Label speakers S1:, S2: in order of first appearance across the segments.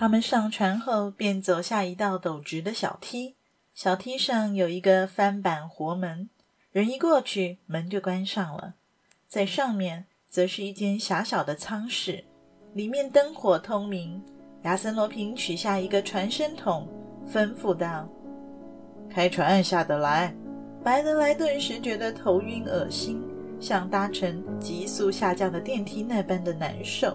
S1: 他们上船后，便走下一道陡直的小梯。小梯上有一个翻板活门，人一过去，门就关上了。在上面，则是一间狭小的舱室，里面灯火通明。亚森·罗平取下一个传声筒，吩咐道：“开船下得来。”白德莱顿时觉得头晕恶心，像搭乘急速下降的电梯那般的难受。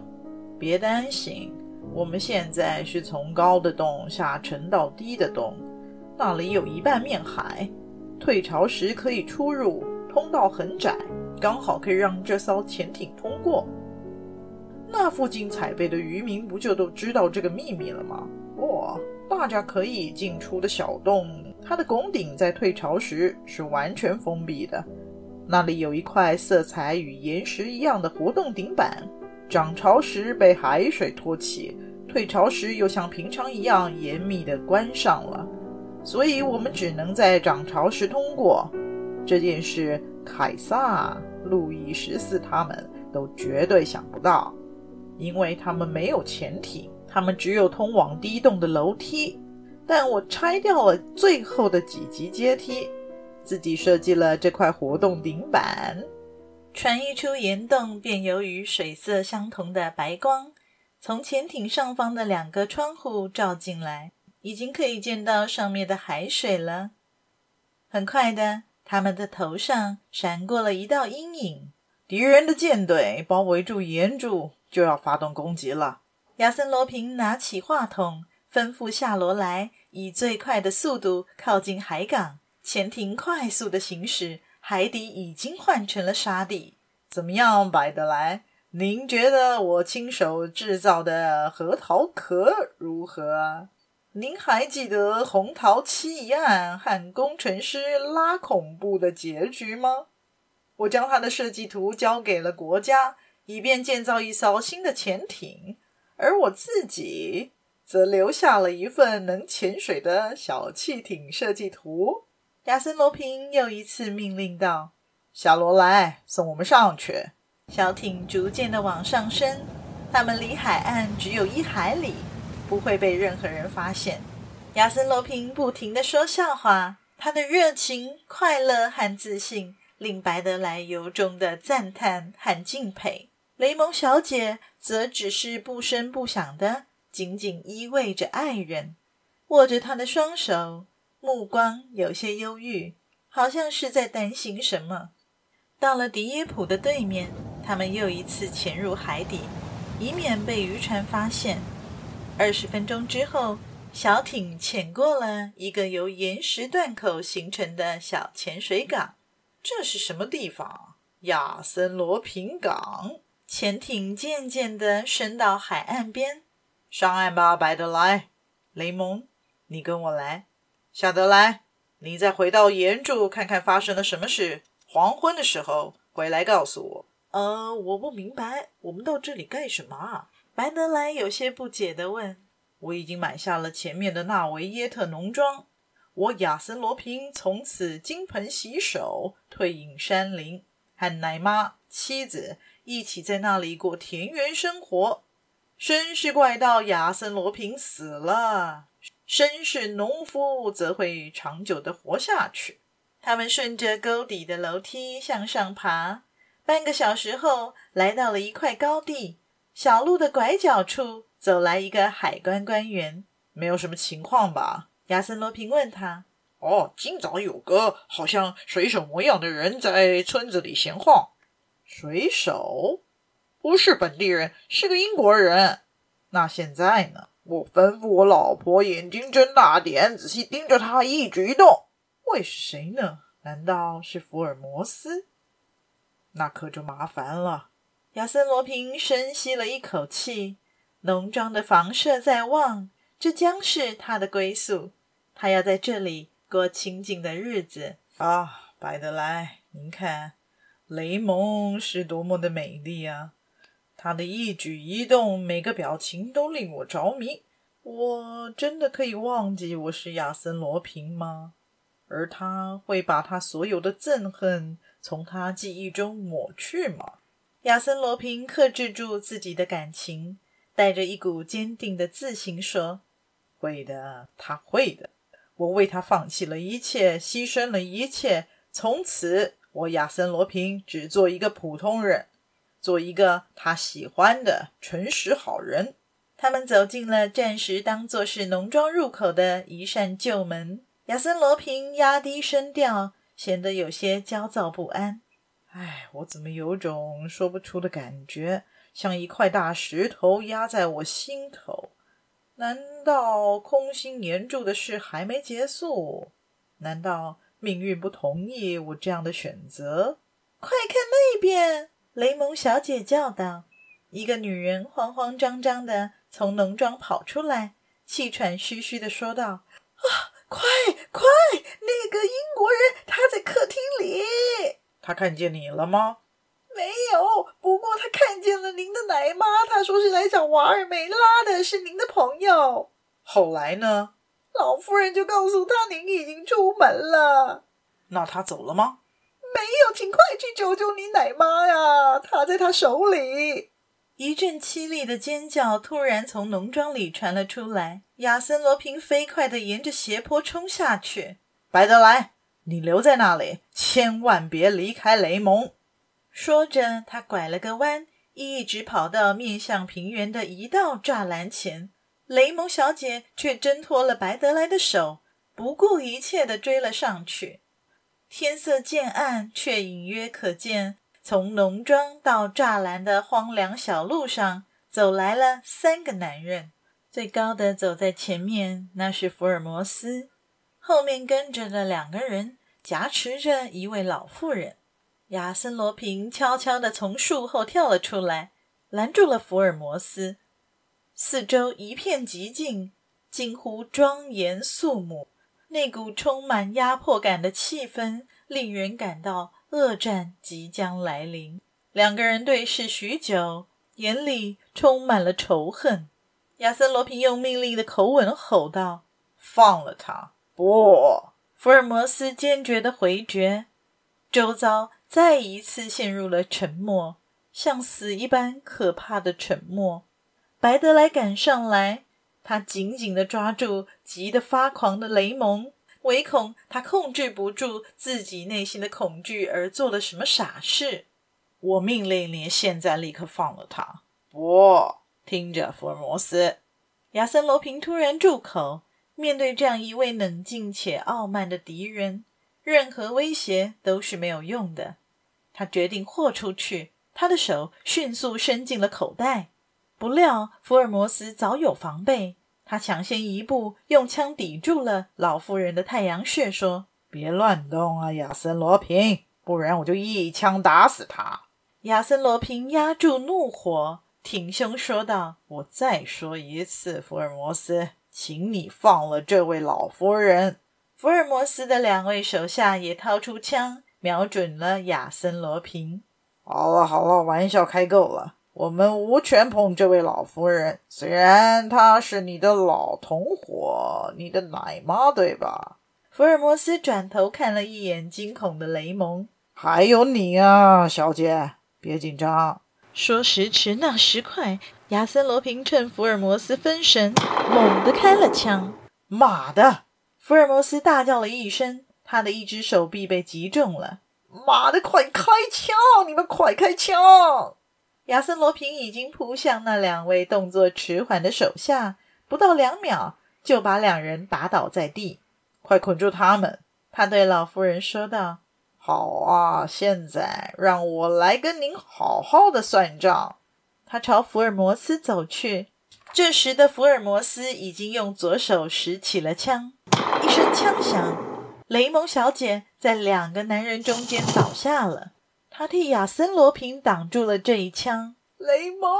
S1: 别担心。我们现在是从高的洞下沉到低的洞，那里有一半面海，退潮时可以出入，通道很窄，刚好可以让这艘潜艇通过。那附近采贝的渔民不就都知道这个秘密了吗？哦，大家可以进出的小洞，它的拱顶在退潮时是完全封闭的，那里有一块色彩与岩石一样的活动顶板。涨潮时被海水托起，退潮时又像平常一样严密地关上了，所以我们只能在涨潮时通过。这件事，凯撒、路易十四他们都绝对想不到，因为他们没有潜艇，他们只有通往低洞的楼梯。但我拆掉了最后的几级阶梯，自己设计了这块活动顶板。船一出岩洞，便有与水色相同的白光从潜艇上方的两个窗户照进来，已经可以见到上面的海水了。很快的，他们的头上闪过了一道阴影，敌人的舰队包围住岩柱，就要发动攻击了。亚森·罗平拿起话筒，吩咐夏罗来以最快的速度靠近海港，潜艇快速的行驶。海底已经换成了沙地，怎么样，白德莱？您觉得我亲手制造的核桃壳如何？您还记得红桃七一案和工程师拉恐怖的结局吗？我将他的设计图交给了国家，以便建造一艘新的潜艇，而我自己则留下了一份能潜水的小汽艇设计图。亚森·罗平又一次命令道：“夏罗莱，送我们上去。”小艇逐渐的往上升，他们离海岸只有一海里，不会被任何人发现。亚森·罗平不停地说笑话，他的热情、快乐和自信令白德莱由衷的赞叹和敬佩。雷蒙小姐则只是不声不响地紧紧依偎着爱人，握着他的双手。目光有些忧郁，好像是在担心什么。到了迪耶普的对面，他们又一次潜入海底，以免被渔船发现。二十分钟之后，小艇潜过了一个由岩石断口形成的小潜水港。这是什么地方？亚森罗平港。潜艇渐渐地伸到海岸边。上岸吧，白德莱。雷蒙，你跟我来。夏德莱，你再回到岩柱看看发生了什么事。黄昏的时候回来告诉我。呃，我不明白，我们到这里干什么啊？白德莱有些不解地问。我已经买下了前面的纳维耶特农庄，我亚森罗平从此金盆洗手，退隐山林，和奶妈妻子一起在那里过田园生活。绅士怪盗亚森罗平死了。绅士农夫则会长久的活下去。他们顺着沟底的楼梯向上爬，半个小时后来到了一块高地。小路的拐角处走来一个海关官员。没有什么情况吧？亚森罗平问他。哦，今早有个好像水手模样的人在村子里闲晃。水手？不是本地人，是个英国人。那现在呢？我吩咐我老婆眼睛睁大点，仔细盯着他一举一动。会是谁呢？难道是福尔摩斯？那可就麻烦了。亚森罗平深吸了一口气，农庄的房舍在望，这将是他的归宿。他要在这里过清静的日子。
S2: 啊，白德莱，您看，雷蒙是多么的美丽啊！他的一举一动，每个表情都令我着迷。我真的可以忘记我是亚森罗平吗？而他会把他所有的憎恨从他记忆中抹去吗？
S1: 亚森罗平克制住自己的感情，带着一股坚定的自信说：“
S2: 会的，他会的。我为他放弃了一切，牺牲了一切。从此，我亚森罗平只做一个普通人，做一个他喜欢的诚实好人。”
S1: 他们走进了暂时当作是农庄入口的一扇旧门。亚森罗平压低声调，显得有些焦躁不安。
S2: 唉，我怎么有种说不出的感觉，像一块大石头压在我心头？难道空心黏住的事还没结束？难道命运不同意我这样的选择？
S1: 快看那边！雷蒙小姐叫道。一个女人慌慌张张地从农庄跑出来，气喘吁吁地说道：“啊，快快！那个英国人他在客厅里。”
S2: 他看见你了吗？
S1: 没有，不过他看见了您的奶妈。他说是来找瓦尔梅拉的，是您的朋友。
S2: 后来呢？
S1: 老夫人就告诉他您已经出门了。
S2: 那他走了吗？
S1: 没有，请快去救救你奶妈呀！她在她手里。一阵凄厉的尖叫突然从农庄里传了出来。亚森罗平飞快地沿着斜坡冲下去。
S2: 白德莱。你留在那里，千万别离开雷蒙。
S1: 说着，他拐了个弯，一直跑到面向平原的一道栅栏前。雷蒙小姐却挣脱了白德莱的手，不顾一切地追了上去。天色渐暗，却隐约可见，从农庄到栅栏的荒凉小路上走来了三个男人。最高的走在前面，那是福尔摩斯。后面跟着的两个人挟持着一位老妇人。亚森罗平悄悄地从树后跳了出来，拦住了福尔摩斯。四周一片寂静，近乎庄严肃穆。那股充满压迫感的气氛，令人感到恶战即将来临。两个人对视许久，眼里充满了仇恨。亚森罗平用命令的口吻吼道：“
S2: 放了他！”
S1: 不，福尔摩斯坚决地回绝。周遭再一次陷入了沉默，像死一般可怕的沉默。白德莱赶上来，他紧紧地抓住急得发狂的雷蒙，唯恐他控制不住自己内心的恐惧而做了什么傻事。
S2: 我命令你现在立刻放了他！不，听着，福尔摩斯。
S1: 亚森罗平突然住口。面对这样一位冷静且傲慢的敌人，任何威胁都是没有用的。他决定豁出去，他的手迅速伸进了口袋。不料福尔摩斯早有防备，他抢先一步，用枪抵住了老妇人的太阳穴，说：“
S2: 别乱动啊，亚森罗平，不然我就一枪打死他。”
S1: 亚森罗平压住怒火，挺胸说道：“
S2: 我再说一次，福尔摩斯。”请你放了这位老夫人。
S1: 福尔摩斯的两位手下也掏出枪，瞄准了亚森罗平。
S2: 好了好了，玩笑开够了，我们无权碰这位老夫人。虽然她是你的老同伙，你的奶妈，对吧？
S1: 福尔摩斯转头看了一眼惊恐的雷蒙。
S2: 还有你啊，小姐，别紧张。
S1: 说时迟，那时快。亚森罗平趁福尔摩斯分神，猛地开了枪。
S2: 妈的！
S1: 福尔摩斯大叫了一声，他的一只手臂被击中了。
S2: 妈的，快开枪！你们快开枪！
S1: 亚森罗平已经扑向那两位动作迟缓的手下，不到两秒就把两人打倒在地。
S2: 快捆住他们！
S1: 他对老妇人说道。
S2: 好啊，现在让我来跟您好好的算账。
S1: 他朝福尔摩斯走去，这时的福尔摩斯已经用左手拾起了枪。一声枪响，雷蒙小姐在两个男人中间倒下了。他替亚森罗平挡住了这一枪。
S2: 雷蒙，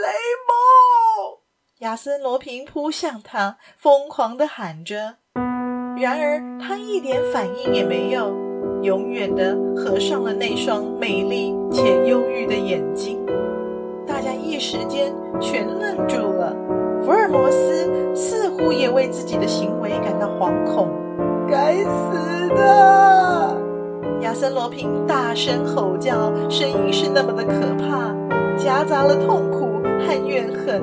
S2: 雷蒙！
S1: 亚森罗平扑向他，疯狂地喊着。然而他一点反应也没有，永远地合上了那双美丽且忧郁的眼睛。大家一时间全愣住了。福尔摩斯似乎也为自己的行为感到惶恐。
S2: 该死
S1: 森罗平大声吼叫，声音是那么的可怕，夹杂了痛苦和怨恨。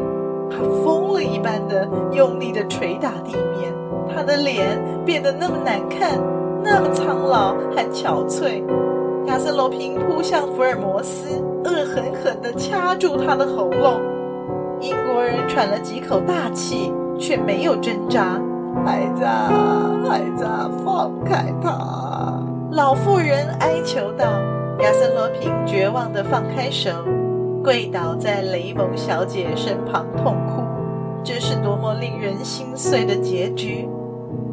S1: 他疯了一般的用力的捶打地面。他的脸变得那么难看，那么苍老和憔悴。亚森罗平扑向福尔摩斯，恶狠狠地掐住他的喉咙。英国人喘了几口大气，却没有挣扎。
S2: 孩子，孩子，放开他！
S1: 老妇人哀求道。亚森罗平绝望地放开手，跪倒在雷蒙小姐身旁痛哭。这是多么令人心碎的结局！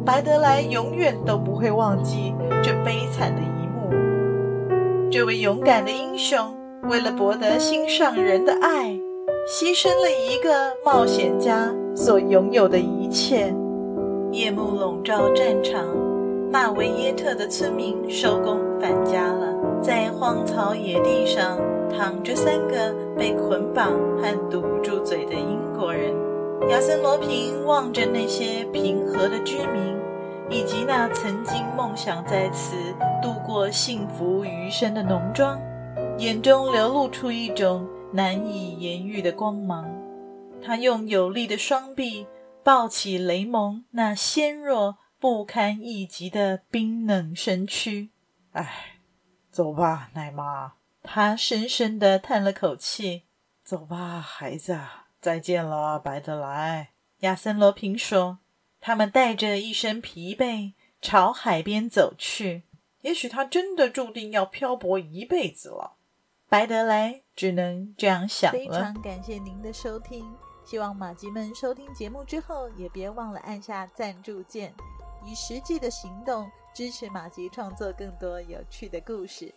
S1: 白德莱永远都不会忘记这悲惨的一幕。这位勇敢的英雄为了博得心上人的爱，牺牲了一个冒险家所拥有的一切。夜幕笼罩战场，纳维耶特的村民收工返家了，在荒草野地上躺着三个被捆绑和堵住嘴的英国人。亚森罗平望着那些平和的居民，以及那曾经梦想在此度过幸福余生的农庄，眼中流露出一种难以言喻的光芒。他用有力的双臂抱起雷蒙那纤弱不堪一击的冰冷身躯。
S2: 唉，走吧，奶妈。
S1: 他深深地叹了口气。
S2: 走吧，孩子。再见了，白德莱。
S1: 亚森罗平说：“他们带着一身疲惫朝海边走去。
S2: 也许他真的注定要漂泊一辈子了。”
S1: 白德莱只能这样想了。
S3: 非常感谢您的收听，希望马吉们收听节目之后也别忘了按下赞助键，以实际的行动支持马吉创作更多有趣的故事。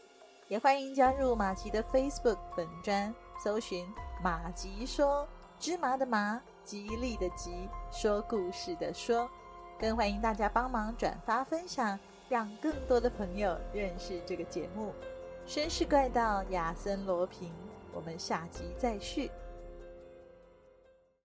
S3: 也欢迎加入马吉的 Facebook 本专，搜寻“马吉说”。芝麻的麻，吉利的吉，说故事的说，更欢迎大家帮忙转发分享，让更多的朋友认识这个节目。绅士怪盗亚森罗平，我们下集再续。